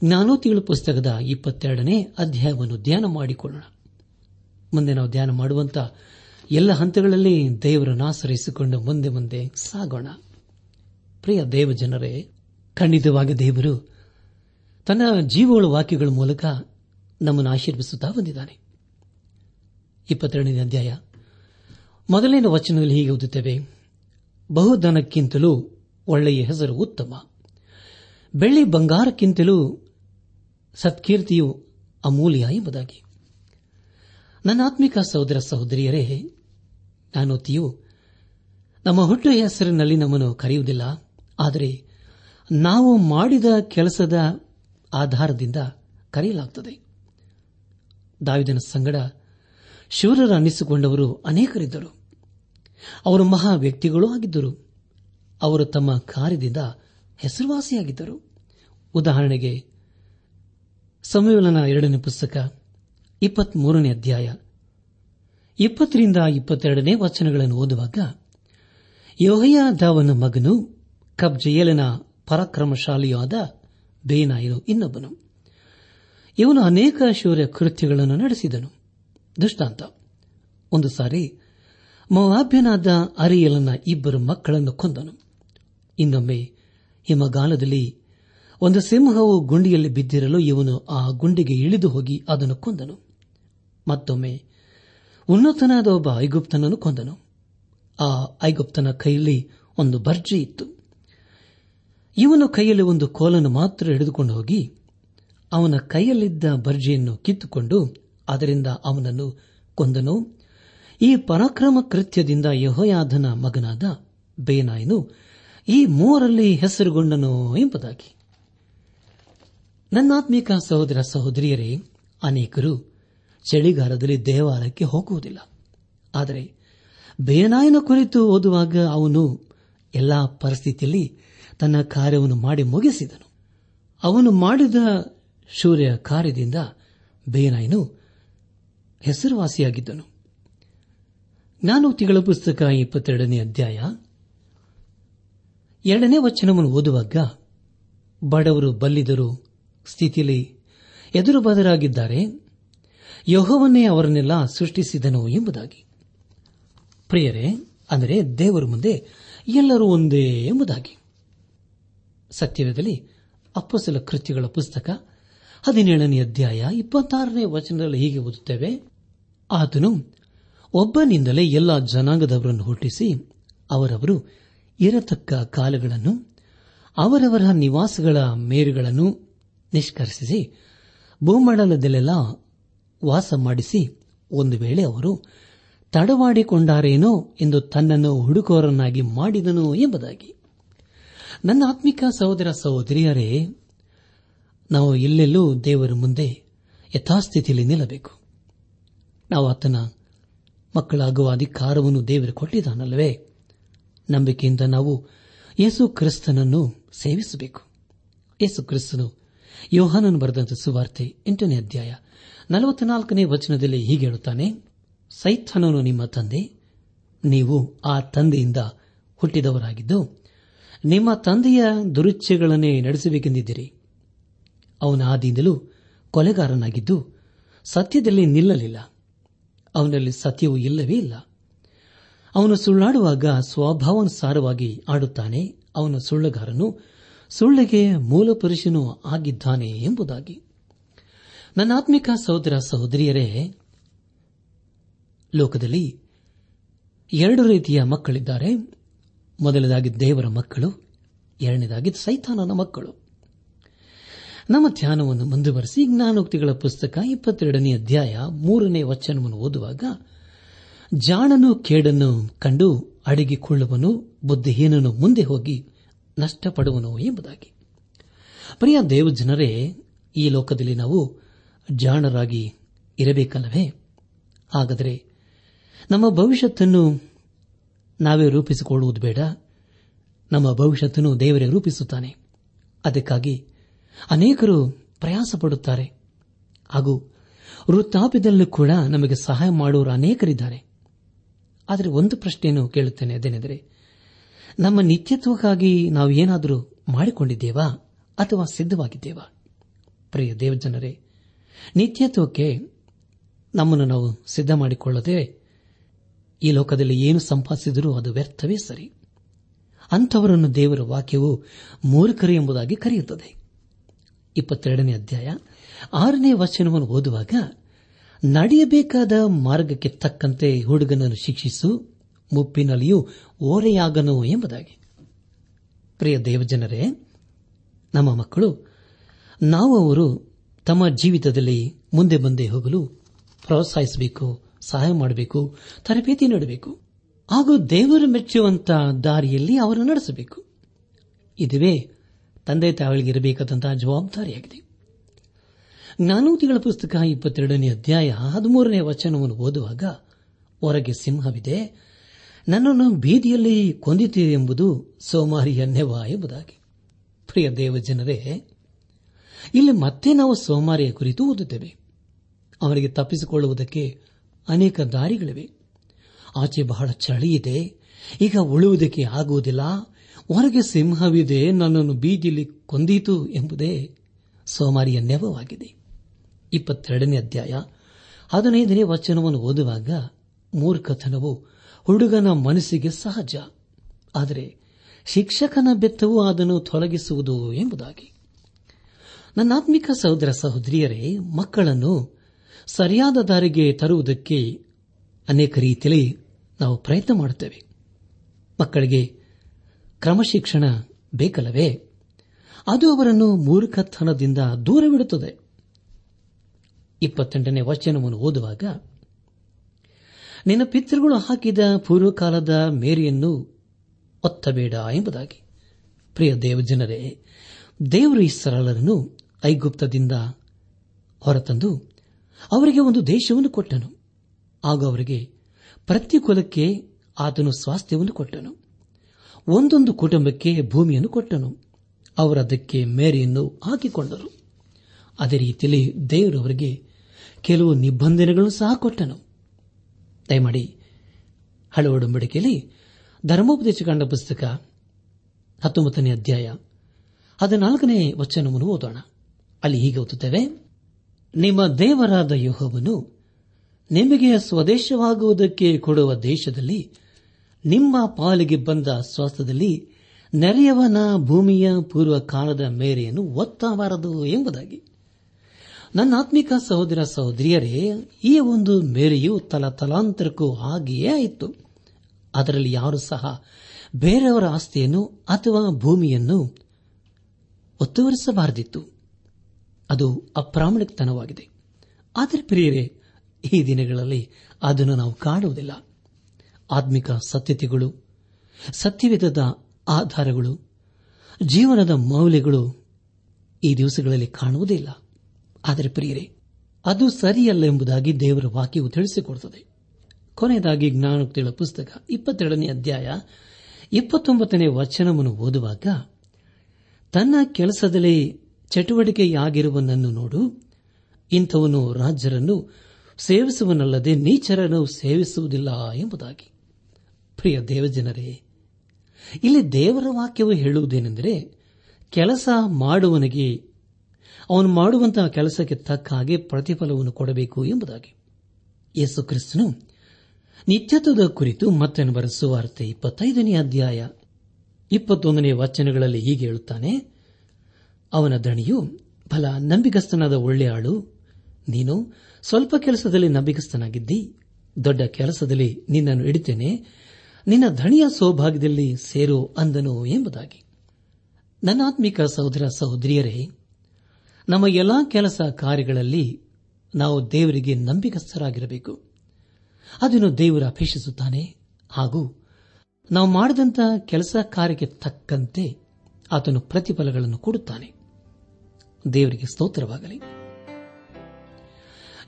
ಜ್ಞಾನೋತಿಗಳು ಪುಸ್ತಕದ ಇಪ್ಪತ್ತೆರಡನೇ ಅಧ್ಯಾಯವನ್ನು ಧ್ಯಾನ ಮಾಡಿಕೊಳ್ಳೋಣ. ಮುಂದೆ ನಾವು ಧ್ಯಾನ ಮಾಡುವಂತಹ ಎಲ್ಲ ಹಂತಗಳಲ್ಲಿ ದೇವರನ್ನು ಆಶ್ರಯಿಸಿಕೊಂಡು ಮುಂದೆ ಮುಂದೆ ಸಾಗೋಣ. ಪ್ರಿಯ ದೇವ ಜನರೇ ಖಂಡಿತವಾಗಿ ದೇವರು ತನ್ನ ಜೀವಗಳ ವಾಕ್ಯಗಳ ಮೂಲಕ ನಮ್ಮನ್ನು ಆಶೀರ್ವಿಸುತ್ತಾ ಬಂದಿದ್ದಾನೆ. ಇಪ್ಪತ್ತೆರಡನೇ ಅಧ್ಯಾಯ. ಮೊದಲನೇ ವಚನದಲ್ಲಿ ಹೀಗೆ ಓದುತ್ತೇವೆ. ಬಹುಧನಕ್ಕಿಂತಲೂ ಒಳ್ಳೆಯ ಹೆಸರು ಉತ್ತಮ. ಬೆಳ್ಳಿ ಬಂಗಾರಕ್ಕಿಂತಲೂ ಸತ್ಕೀರ್ತಿಯು ಅಮೂಲ್ಯ ಎಂಬುದಾಗಿ. ನನ್ನ ಆತ್ಮಿಕ ಸಹೋದರ ಸಹೋದರಿಯರೇ, ನಾನೋತಿಯು, ನಮ್ಮ ಹುಟ್ಟು ಹೆಸರಿನಲ್ಲಿ ನಮ್ಮನ್ನು ಕರೆಯುವುದಿಲ್ಲ, ಆದರೆ ನಾವು ಮಾಡಿದ ಕೆಲಸದ ಆಧಾರದಿಂದ ಕರೆಯಲಾಗುತ್ತದೆ ದಾವಿದನ ಸಂಗಡ ಶೂರರ ಅನ್ನಿಸಿಕೊಂಡವರು ಅನೇಕರಿದ್ದರು. ಅವರು ಮಹಾ ವ್ಯಕ್ತಿಗಳೂ ಆಗಿದ್ದರು. ಅವರು ತಮ್ಮ ಕಾರ್ಯದಿಂದ ಹೆಸರುವಾಸಿಯಾಗಿದ್ದರು. ಉದಾಹರಣೆಗೆ ಸಂಮೇಳನ ಎರಡನೇ ಪುಸ್ತಕ, ಇಪ್ಪತ್ಮೂರನೇ ಅಧ್ಯಾಯ. ಇಪ್ಪತ್ತರಿಂದ ಇಪ್ಪತ್ತೆರಡನೇ ವಚನಗಳನ್ನು ಓದುವಾಗ, ಯೋಹಯಾದಾವನ ಮಗನು ಕಬ್ಜಯೇಲನ ಪರಾಕ್ರಮಶಾಲಿಯಾದ ಬೇನಾಯನು ಇನ್ನೊಬ್ಬನು. ಇವನು ಅನೇಕ ಶೌರ್ಯ ಕೃತ್ಯಗಳನ್ನು ನಡೆಸಿದನು. ದೃಷ್ಟಾಂತ, ಒಂದು ಸಾರಿ ಮವಾಭ್ಯನಾದ ಅರಿಯಲನ ಇಬ್ಬರು ಮಕ್ಕಳನ್ನು ಕೊಂದನು. ಇನ್ನೊಮ್ಮೆ ಹಿಮಗಾಲದಲ್ಲಿ ಒಂದು ಸಿಂಹವು ಗುಂಡಿಯಲ್ಲಿ ಬಿದ್ದಿರಲು ಇವನು ಆ ಗುಂಡಿಗೆ ಇಳಿದು ಹೋಗಿ ಅದನ್ನು ಕೊಂದನು. ಮತ್ತೊಮ್ಮೆ ಉನ್ನತನಾದ ಒಬ್ಬ ಐಗುಪ್ತನನ್ನು ಕೊಂದನು. ಆ ಐಗುಪ್ತನ ಕೈಯಲ್ಲಿ ಒಂದು ಬರ್ಜಿ ಇತ್ತು. ಇವನು ಕೈಯಲ್ಲಿ ಒಂದು ಕೋಲನ್ನು ಮಾತ್ರ ಹಿಡಿದುಕೊಂಡು ಹೋಗಿ ಅವನ ಕೈಯಲ್ಲಿದ್ದ ಬರ್ಜಿಯನ್ನು ಕಿತ್ತುಕೊಂಡು ಅದರಿಂದ ಅವನನ್ನು ಕೊಂದನು. ಈ ಪರಾಕ್ರಮ ಕೃತ್ಯದಿಂದ ಯಹೋಯಾಧನ ಮಗನಾದ ಬೇನಾಯನು ಈ ಮೂವರಲ್ಲಿ ಹೆಸರುಗೊಂಡನು ಎಂಬುದಾಗಿ. ನನ್ನಾತ್ಮೀಕ ಸಹೋದರ ಸಹೋದರಿಯರೇ, ಅನೇಕರು ಚಳಿಗಾಲದಲ್ಲಿ ದೇವಾಲಯಕ್ಕೆ ಹೋಗುವುದಿಲ್ಲ. ಆದರೆ ಬೇನಾಯನ ಕುರಿತು ಓದುವಾಗ ಅವನು ಎಲ್ಲಾ ಪರಿಸ್ಥಿತಿಯಲ್ಲಿ ತನ್ನ ಕಾರ್ಯವನ್ನು ಮಾಡಿ ಮುಗಿಸಿದನು. ಅವನು ಮಾಡಿದ ಶೂರ್ಯ ಕಾರ್ಯದಿಂದ ಬೇನಾಯನು ಹೆಸರುವಾಸಿಯಾಗಿದ್ದನು. ಜ್ಞಾನೋಕ್ತಿಗಳ ಪುಸ್ತಕ ಇಪ್ಪತ್ತೆರಡನೇ ಅಧ್ಯಾಯ ಎರಡನೇ ವಚನವನ್ನು ಓದುವಾಗ ಬಡವರು ಬಲ್ಲಿದರು, ಸ್ಥಿತಿಲಿ ಎದುರು ಬದರಾಗಿದ್ದಾರೆ ಯಹೋವನ್ನೇ ಅವರನ್ನೆಲ್ಲ ಸೃಷ್ಟಿಸಿದನು ಎಂಬುದಾಗಿ. ಪ್ರಿಯರೇ, ಅಂದರೆ ದೇವರ ಮುಂದೆ ಎಲ್ಲರೂ ಒಂದೇ ಎಂಬುದಾಗಿ. ಸತ್ಯವೇದಲ್ಲಿ ಅಪ್ಪಸಲ ಕೃತ್ಯಗಳ ಪುಸ್ತಕ ಹದಿನೇಳನೇ ಅಧ್ಯಾಯ ಇಪ್ಪತ್ತಾರನೇ ವಚನದಲ್ಲಿ ಹೀಗೆ ಓದುತ್ತೇವೆ, ಆತನು ಒಬ್ಬನಿಂದಲೇ ಎಲ್ಲ ಜನಾಂಗದವರನ್ನು ಹುಟ್ಟಿಸಿ ಅವರವರು ಇರತಕ್ಕ ಕಾಲಗಳನ್ನು, ಅವರವರ ನಿವಾಸಗಳ ಮೇರುಗಳನ್ನು ನಿಷ್ಕರ್ಷಿಸಿ, ಭೂಮಂಡಲದಲ್ಲೆಲ್ಲ ವಾಸ ಮಾಡಿಸಿ, ಒಂದು ವೇಳೆ ಅವರು ತಡವಾಡಿಕೊಂಡಾರೇನೋ ಎಂದು ತನ್ನನ್ನು ಹುಡುಕೋರನ್ನಾಗಿ ಮಾಡಿದನು ಎಂಬುದಾಗಿ. ನನ್ನ ಆತ್ಮಿಕ ಸಹೋದರ ಸಹೋದರಿಯರೇ, ನಾವು ಎಲ್ಲೆಲ್ಲೂ ದೇವರ ಮುಂದೆ ಯಥಾಸ್ಥಿತಿಯಲ್ಲಿ ನಿಲ್ಲಬೇಕು. ನಾವು ಆತನ ಮಕ್ಕಳಾಗುವ ಅಧಿಕಾರವನ್ನು ದೇವರು ಕೊಟ್ಟಿದ್ದಾನಲ್ಲವೇ? ನಂಬಿಕೆಯಿಂದ ನಾವು ಯೇಸು ಕ್ರಿಸ್ತನನ್ನು ಸೇವಿಸಬೇಕು. ಯೇಸು ಕ್ರಿಸ್ತನು ಯೋಹಾನನು ಬರೆದಂತ ಸುವಾರ್ತೆ ಎಂಟನೇ ಅಧ್ಯಾಯ ನಲವತ್ನಾಲ್ಕನೇ ವಚನದಲ್ಲಿ ಹೀಗೆ ಹೇಳುತ್ತಾನೆ ಸೈಥನನು ನಿಮ್ಮ ತಂದೆ, ನೀವು ಆ ತಂದೆಯಿಂದ ಹುಟ್ಟಿದವರಾಗಿದ್ದು, ನಿಮ್ಮ ತಂದೆಯ ದುರುಚ್ಛೆಗಳನ್ನೇ ನಡೆಸಬೇಕೆಂದಿದ್ದೀರಿ. ಅವನ ಆದಿಯಿಂದಲೂ ಕೊಲೆಗಾರನಾಗಿದ್ದು, ಸತ್ಯದಲ್ಲಿ ನಿಲ್ಲಲಿಲ್ಲ. ಅವನಲ್ಲಿ ಸತ್ಯವೂ ಇಲ್ಲವೇ ಇಲ್ಲ. ಅವನು ಸುಳ್ಳಾಡುವಾಗ ಸ್ವಭಾವಾನುಸಾರವಾಗಿ ಆಡುತ್ತಾನೆ. ಅವನು ಸುಳ್ಳುಗಾರನು ಸುಳ್ಳಿಗೆ ಮೂಲ ಪುರುಷನು ಆಗಿದ್ದಾನೆ ಎಂಬುದಾಗಿ. ನನ್ನಾತ್ಮಿಕ ಸಹೋದರ ಸಹೋದರಿಯರೇ, ಲೋಕದಲ್ಲಿ ಎರಡು ರೀತಿಯ ಮಕ್ಕಳಿದ್ದಾರೆ. ಮೊದಲದಾಗಿ ದೇವರ ಮಕ್ಕಳು, ಎರಡನೇದಾಗಿ ಸೈತಾನನ ಮಕ್ಕಳು. ನಮ್ಮ ಧ್ಯಾನವನ್ನು ಮುಂದುವರೆಸಿ ಜ್ಞಾನೋಕ್ತಿಗಳ ಪುಸ್ತಕ ಇಪ್ಪತ್ತೆರಡನೇ ಅಧ್ಯಾಯ ಮೂರನೇ ವಚನವನ್ನು ಓದುವಾಗ ಜಾಣನು ಕೇಡನ್ನು ಕಂಡು ಅಡಗಿಕೊಳ್ಳುವನು, ಬುದ್ಧಿಹೀನನು ಮುಂದೆ ಹೋಗಿ ನಷ್ಟಪಡುವನು ಎಂಬುದಾಗಿ. ಪ್ರಿಯ ದೇವಜನರೇ, ಈ ಲೋಕದಲ್ಲಿ ನಾವು ಜಾಣರಾಗಿ ಇರಬೇಕಲ್ಲವೇ? ಹಾಗಾದರೆ ನಮ್ಮ ಭವಿಷ್ಯತ್ತನ್ನು ನಾವೇ ರೂಪಿಸಿಕೊಳ್ಳುವುದು ಬೇಡ. ನಮ್ಮ ಭವಿಷ್ಯತ್ತನ್ನು ದೇವರೇ ರೂಪಿಸುತ್ತಾನೆ. ಅದಕ್ಕಾಗಿ ಅನೇಕರು ಪ್ರಯಾಸ ಪಡುತ್ತಾರೆ ಹಾಗೂ ವೃತ್ತಾಪ್ಯದಲ್ಲೂ ಕೂಡ ನಮಗೆ ಸಹಾಯ ಮಾಡುವವರು ಅನೇಕರಿದ್ದಾರೆ. ಆದರೆ ಒಂದು ಪ್ರಶ್ನೆಯನ್ನು ಕೇಳುತ್ತೇನೆ, ಅದೇನೆಂದರೆ, ನಮ್ಮ ನಿತ್ಯತ್ವಕ್ಕಾಗಿ ನಾವು ಏನಾದರೂ ಮಾಡಿಕೊಂಡಿದ್ದೇವಾ ಅಥವಾ ಸಿದ್ಧವಾಗಿದ್ದೇವಾ? ಪ್ರಿಯ ದೇವಜನರೇ, ನಿತ್ಯತ್ವಕ್ಕೆ ನಮ್ಮನ್ನು ನಾವು ಸಿದ್ಧ ಮಾಡಿಕೊಳ್ಳದೆ ಈ ಲೋಕದಲ್ಲಿ ಏನು ಸಂಪಾದಿಸಿದರೂ ಅದು ವ್ಯರ್ಥವೇ ಸರಿ. ಅಂಥವರನ್ನು ದೇವರ ವಾಕ್ಯವು ಮೂರ್ಖರು ಎಂಬುದಾಗಿ ಕರೆಯುತ್ತದೆ. ಇಪ್ಪತ್ತೆರಡನೇ ಅಧ್ಯಾಯ ಆರನೇ ವಚನವನ್ನು ಓದುವಾಗ ನಡೆಯಬೇಕಾದ ಮಾರ್ಗಕ್ಕೆ ತಕ್ಕಂತೆ ಹುಡುಗನನ್ನು ಶಿಕ್ಷಿಸು, ಮುಪ್ಪಿನಲ್ಲಿಯೂ ಓರೆಯಾಗನು ಎಂಬುದಾಗಿ. ಪ್ರಿಯ ದೇವಜನರೇ, ನಮ್ಮ ಮಕ್ಕಳು, ನಾವು ಅವರು ತಮ್ಮ ಜೀವಿತದಲ್ಲಿ ಮುಂದೆ ಬಂದೇ ಹೋಗಲು ಪ್ರೋತ್ಸಾಹಿಸಬೇಕು, ಸಹಾಯ ಮಾಡಬೇಕು, ತರಬೇತಿ ನೀಡಬೇಕು, ಹಾಗೂ ದೇವರು ಮೆಚ್ಚುವಂತ ದಾರಿಯಲ್ಲಿ ಅವರನ್ನು ನಡೆಸಬೇಕು. ಇದುವೇ ತಂದೆ ತಾಯಿಗಳಿಗೆ ಇರಬೇಕಾದಂತಹ ಜವಾಬ್ದಾರಿಯಾಗಿದೆ. ಜ್ಞಾನೋತಿಗಳ ಪುಸ್ತಕ ಇಪ್ಪತ್ತೆರಡನೇ ಅಧ್ಯಾಯ ಹದಿಮೂರನೇ ವಚನವನ್ನು ಓದುವಾಗ ಹೊರಗೆ ಸಿಂಹವಿದೆ, ನನ್ನನ್ನು ಬೀದಿಯಲ್ಲಿ ಕೊಂದಿತೀರಿ ಎಂಬುದು ಸೋಮಾರಿಯ ನೆವ ಎಂಬುದಾಗಿ. ಪ್ರಿಯ ದೇವಜನರೇ ಇಲ್ಲಿ ಮತ್ತೆ ನಾವು ಸೋಮಾರಿಯ ಕುರಿತು ಓದುತ್ತೇವೆ. ಅವರಿಗೆ ತಪ್ಪಿಸಿಕೊಳ್ಳುವುದಕ್ಕೆ ಅನೇಕ ದಾರಿಗಳಿವೆ. ಆಚೆ ಬಹಳ ಚಳಿ ಇದೆ, ಈಗ ಉಳುವುದಕ್ಕೆ ಆಗುವುದಿಲ್ಲ, ಹೊರಗೆ ಸಿಂಹವಿದೆ, ನನ್ನನ್ನು ಬೀದಿಯಲ್ಲಿ ಕೊಂದೀತು ಎಂಬುದೇ ಸೋಮಾರಿಯ ನೆವವಾಗಿದೆ. ಇಪ್ಪತ್ತೆರಡನೇ ಅಧ್ಯಾಯ. ಹದಿನೈದನೇ ವಚನವನ್ನು ಓದುವಾಗ ಮೂರ್ಖತನವು ಹುಡುಗನ ಮನಸ್ಸಿಗೆ ಸಹಜ. ಆದರೆ ಶಿಕ್ಷಕನ ಬೆತ್ತವು ಅದನ್ನು ತೊಲಗಿಸುವುದು ಎಂಬುದಾಗಿ. ನನ್ನಾತ್ಮಿಕ ಸಹೋದರ ಸಹೋದರಿಯರೇ, ಮಕ್ಕಳನ್ನು ಸರಿಯಾದ ದಾರಿಗೆ ತರುವುದಕ್ಕೆ ಅನೇಕ ರೀತಿಯಲ್ಲಿ ನಾವು ಪ್ರಯತ್ನ ಮಾಡುತ್ತೇವೆ. ಮಕ್ಕಳಿಗೆ ಕ್ರಮಶಿಕ್ಷಣ ಬೇಕಲ್ಲವೇ? ಅದು ಅವರನ್ನು ಮೂರ್ಖತನದಿಂದ ದೂರವಿಡುತ್ತದೆ. ಇಪ್ಪತ್ತೆಂಟನೇ ವಚನವನ್ನು ಓದುವಾಗ, ನಿನ್ನ ಪಿತೃಗಳು ಹಾಕಿದ ಪೂರ್ವಕಾಲದ ಮೇರಿಯನ್ನು ಒತ್ತಬೇಡ ಎಂಬುದಾಗಿ. ಪ್ರಿಯ ದೇವಜನರೇ, ದೇವರು ಈ ಸರಳರನ್ನು ಐಗುಪ್ತದಿಂದ ಹೊರತಂದು ಅವರಿಗೆ ಒಂದು ದೇಶವನ್ನು ಕೊಟ್ಟನು. ಆಗ ಅವರಿಗೆ ಪ್ರತಿ ಕುಲಕ್ಕೆ ಆತನು ಸ್ವಾಸ್ಥ್ಯವನ್ನು ಕೊಟ್ಟನು. ಒಂದೊಂದು ಕುಟುಂಬಕ್ಕೆ ಭೂಮಿಯನ್ನು ಕೊಟ್ಟನು. ಅವರದಕ್ಕೆ ಮೇರೆಯನ್ನು ಹಾಕಿಕೊಂಡರು. ಅದೇ ರೀತಿಯಲ್ಲಿ ದೇವರು ಅವರಿಗೆ ಕೆಲವು ನಿಬಂಧನೆಗಳನ್ನು ಸಹ ಕೊಟ್ಟನು. ದಯಮಾಡಿ ಹಳೆ ಒಡಂಬಡಿಕೆಯಲ್ಲಿ ಧರ್ಮೋಪದೇಶ ಕಂಡ ಪುಸ್ತಕ ಹತ್ತೊಂಬತ್ತನೇ ಅಧ್ಯಾಯ ಹದಿನಾಲ್ಕನೇ ವಚನವನ್ನು ಓದೋಣ. ಅಲ್ಲಿ ಹೀಗೆ ಓದುತ್ತೇವೆ, ನಿಮ್ಮ ದೇವರಾದ ಯೋಹವನ್ನು ನಿಮಗೆ ಸ್ವದೇಶವಾಗುವುದಕ್ಕೆ ಕೊಡುವ ದೇಶದಲ್ಲಿ, ನಿಮ್ಮ ಪಾಲಿಗೆ ಬಂದ ಸ್ವಾಸ್ಥ್ಯದಲ್ಲಿ ನೆರೆಯವನ ಭೂಮಿಯ ಪೂರ್ವ ಕಾಲದ ಮೇರೆಯನ್ನು ಒತ್ತಬಾರದು ಎಂಬುದಾಗಿ. ನನ್ನ ಆತ್ಮಿಕ ಸಹೋದರ ಸಹೋದರಿಯರೇ, ಈ ಒಂದು ಮೇರೆಯು ತಲತಲಾಂತರಕ್ಕೂ ಹಾಗೆಯೇ ಆಯಿತು. ಅದರಲ್ಲಿ ಯಾರು ಸಹ ಬೇರೆಯವರ ಆಸ್ತಿಯನ್ನು ಅಥವಾ ಭೂಮಿಯನ್ನು ಒತ್ತುವರಿಸಬಾರದಿತ್ತು. ಅದು ಅಪ್ರಾಮಾಣಿಕತನವಾಗಿದೆ. ಆದರೆ ಪ್ರಿಯರೇ, ಈ ದಿನಗಳಲ್ಲಿ ಅದನ್ನು ನಾವು ಕಾಣುವುದಿಲ್ಲ ಆತ್ಮಿಕ ಸತ್ಯತೆಗಳು, ಸತ್ಯವಿಧದ ಆಧಾರಗಳು, ಜೀವನದ ಮೌಲ್ಯಗಳು ಈ ದಿವಸಗಳಲ್ಲಿ ಕಾಣುವುದಿಲ್ಲ ಆದರೆ ಪ್ರಿಯರೇ, ಅದು ಸರಿಯಲ್ಲ ಎಂಬುದಾಗಿ ದೇವರ ವಾಕ್ಯವು ತಿಳಿಸಿಕೊಡುತ್ತದೆ. ಕೊನೆಯದಾಗಿ ಜ್ಞಾನೋಕ್ತಿಗಳ ಪುಸ್ತಕ ಇಪ್ಪತ್ತೆರಡನೇ ಅಧ್ಯಾಯ ಇಪ್ಪತ್ತೊಂಬತ್ತನೇ ವಚನವನ್ನು ಓದುವಾಗ, ತನ್ನ ಕೆಲಸದಲ್ಲಿ ಚಟುವಟಿಕೆಯಾಗಿರುವನನ್ನು ನೋಡು. ಇಂಥವನು ರಾಜ್ಯರನ್ನು ಸೇವಿಸುವನಲ್ಲದೆ ನೀಚರನ್ನು ಸೇವಿಸುವುದಿಲ್ಲ ಎಂಬುದಾಗಿ. ಪ್ರಿಯ ದೇವಜನರೇ, ಇಲ್ಲಿ ದೇವರ ವಾಕ್ಯವು ಹೇಳುವುದೇನೆಂದರೆ, ಕೆಲಸ ಮಾಡುವನಿಗೆ ಅವನು ಮಾಡುವಂತಹ ಕೆಲಸಕ್ಕೆ ತಕ್ಕ ಹಾಗೆ ಪ್ರತಿಫಲವನ್ನು ಕೊಡಬೇಕು ಎಂಬುದಾಗಿ. ಯೇಸು ಕ್ರಿಸ್ತನು ನಿತ್ಯತ್ವದ ಕುರಿತು ಮತ್ತೆ ಬರೆಸುವಾರ್ತೆ ಇಪ್ಪತ್ತೈದನೇ ಅಧ್ಯಾಯ ಇಪ್ಪತ್ತೊಂದನೇ ವಚನಗಳಲ್ಲಿ ಹೀಗೆ ಹೇಳುತ್ತಾನೆ, ಅವನ ದಣಿಯು ಫಲ ನಂಬಿಗಸ್ತನಾದ ಒಳ್ಳೆ ಆಳು, ನೀನು ಸ್ವಲ್ಪ ಕೆಲಸದಲ್ಲಿ ನಂಬಿಗಸ್ತನಾಗಿದ್ದಿ, ದೊಡ್ಡ ಕೆಲಸದಲ್ಲಿ ನಿನ್ನನ್ನು ಇಡುತ್ತೇನೆ ನಿನ್ನ ಧಣಿಯ ಸೌಭಾಗ್ಯದಲ್ಲಿ ಸೇರು ಅಂದನು ಎಂಬುದಾಗಿ. ನನ್ನಾತ್ಮಿಕ ಸಹೋದರ ಸಹೋದರಿಯರೇ ನಮ್ಮ ಎಲ್ಲಾ ಕೆಲಸ ಕಾರ್ಯಗಳಲ್ಲಿ ನಾವು ದೇವರಿಗೆ ನಂಬಿಕಸ್ಥರಾಗಿರಬೇಕು ಅದನ್ನು ದೇವರು ಅಪೇಕ್ಷಿಸುತ್ತಾನೆ. ಹಾಗೂ ನಾವು ಮಾಡಿದಂಥ ಕೆಲಸ ಕಾರ್ಯಕ್ಕೆ ತಕ್ಕಂತೆ ಆತನು ಪ್ರತಿಫಲಗಳನ್ನು ಕೊಡುತ್ತಾನೆ. ದೇವರಿಗೆ ಸ್ತೋತ್ರವಾಗಲಿ.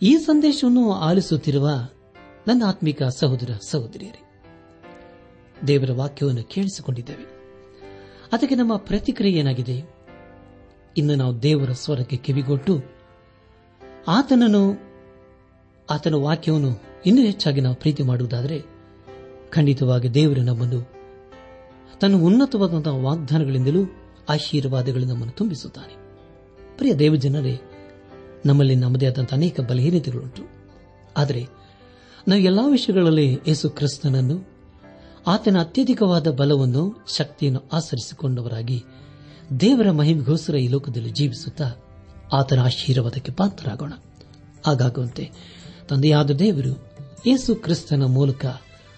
ಈ ಸಂದೇಶವನ್ನು ಆಲಿಸುತ್ತಿರುವ ನನ್ನ ಆತ್ಮಿಕ ಸಹೋದರ ಸಹೋದರಿಯರೇ, ದೇವರ ವಾಕ್ಯವನ್ನು ಕೇಳಿಸಿಕೊಂಡಿದ್ದೇವೆ. ಅದಕ್ಕೆ ನಮ್ಮ ಪ್ರತಿಕ್ರಿಯೆ ಏನಾಗಿದೆ ಇನ್ನು ನಾವು ದೇವರ ಸ್ವರಕ್ಕೆ ಕಿವಿಗೊಟ್ಟು ಆತನನ್ನು, ಆತನ ವಾಕ್ಯವನ್ನು ಇನ್ನೂ ಹೆಚ್ಚಾಗಿ ನಾವು ಪ್ರೀತಿ ಮಾಡುವುದಾದರೆ ಖಂಡಿತವಾಗಿ ದೇವರು ನಮ್ಮನ್ನು ತನ್ನ ಉನ್ನತವಾದಂತಹ ವಾಗ್ದಾನಗಳಿಂದಲೂ ಆಶೀರ್ವಾದಗಳು ನಮ್ಮನ್ನು ತುಂಬಿಸುತ್ತಾನೆ. ಪ್ರಿಯ ದೇವಜನರೇ, ನಮ್ಮಲ್ಲಿ ನಮ್ಮದೇ ಆದಂತಹ ಅನೇಕ ಬಲಹೀನತೆಗಳುಂಟು. ಆದರೆ ನಾವು ಎಲ್ಲಾ ವಿಷಯಗಳಲ್ಲಿ ಯೇಸು ಕ್ರಿಸ್ತನನ್ನು, ಆತನ ಅತ್ಯಧಿಕವಾದ ಬಲವನ್ನು, ಶಕ್ತಿಯನ್ನು ಆಚರಿಸಿಕೊಂಡವರಾಗಿ ದೇವರ ಮಹಿಮೆಗೋಸ್ಕರ ಈ ಲೋಕದಲ್ಲಿ ಜೀವಿಸುತ್ತಾ ಆತನ ಆಶೀರ್ವಾದಕ್ಕೆ ಪಾತ್ರರಾಗೋಣ. ಹಾಗಾಗುವಂತೆ ತಂದೆಯಾದ ದೇವರು ಯೇಸು ಕ್ರಿಸ್ತನ ಮೂಲಕ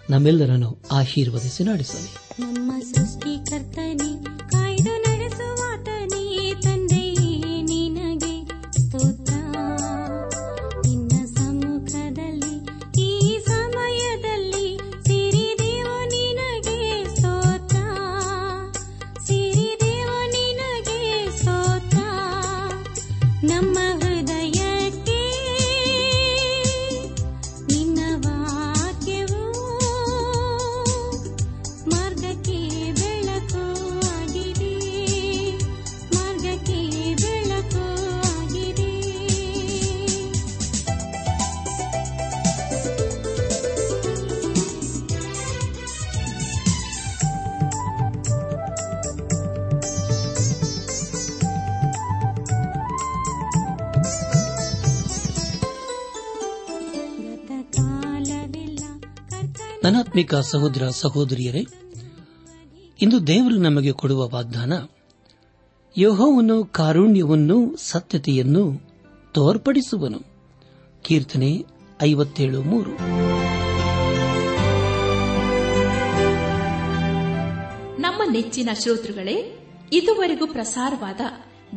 ನಮ್ಮೆಲ್ಲರನ್ನು ಆಶೀರ್ವದಿಸಿ ನಡೆಸಲಿ. ನನಾತ್ಮಿಕ ಸಹೋದರ ಸಹೋದರಿಯರೇ, ಇಂದು ದೇವರು ನಮಗೆ ಕೊಡುವ ವಾಗ್ದಾನ ಯೋಹವನ್ನು ಕಾರುಣ್ಯವನ್ನು, ಸತ್ಯತೆಯನ್ನು ತೋರ್ಪಡಿಸುವನು. ಕೀರ್ತನೆ ನಮ್ಮ ನೆಚ್ಚಿನ ಶ್ರೋತೃಗಳೇ, ಇದುವರೆಗೂ ಪ್ರಸಾರವಾದ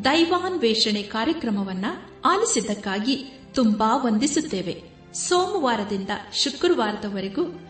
ದೈವಾನ್ವೇಷಣೆ ಕಾರ್ಯಕ್ರಮವನ್ನ ಆಲಿಸಿದ್ದಕ್ಕಾಗಿ ತುಂಬಾ ವಂದಿಸುತ್ತೇವೆ. ಸೋಮವಾರದಿಂದ ಶುಕ್ರವಾರದವರೆಗೂ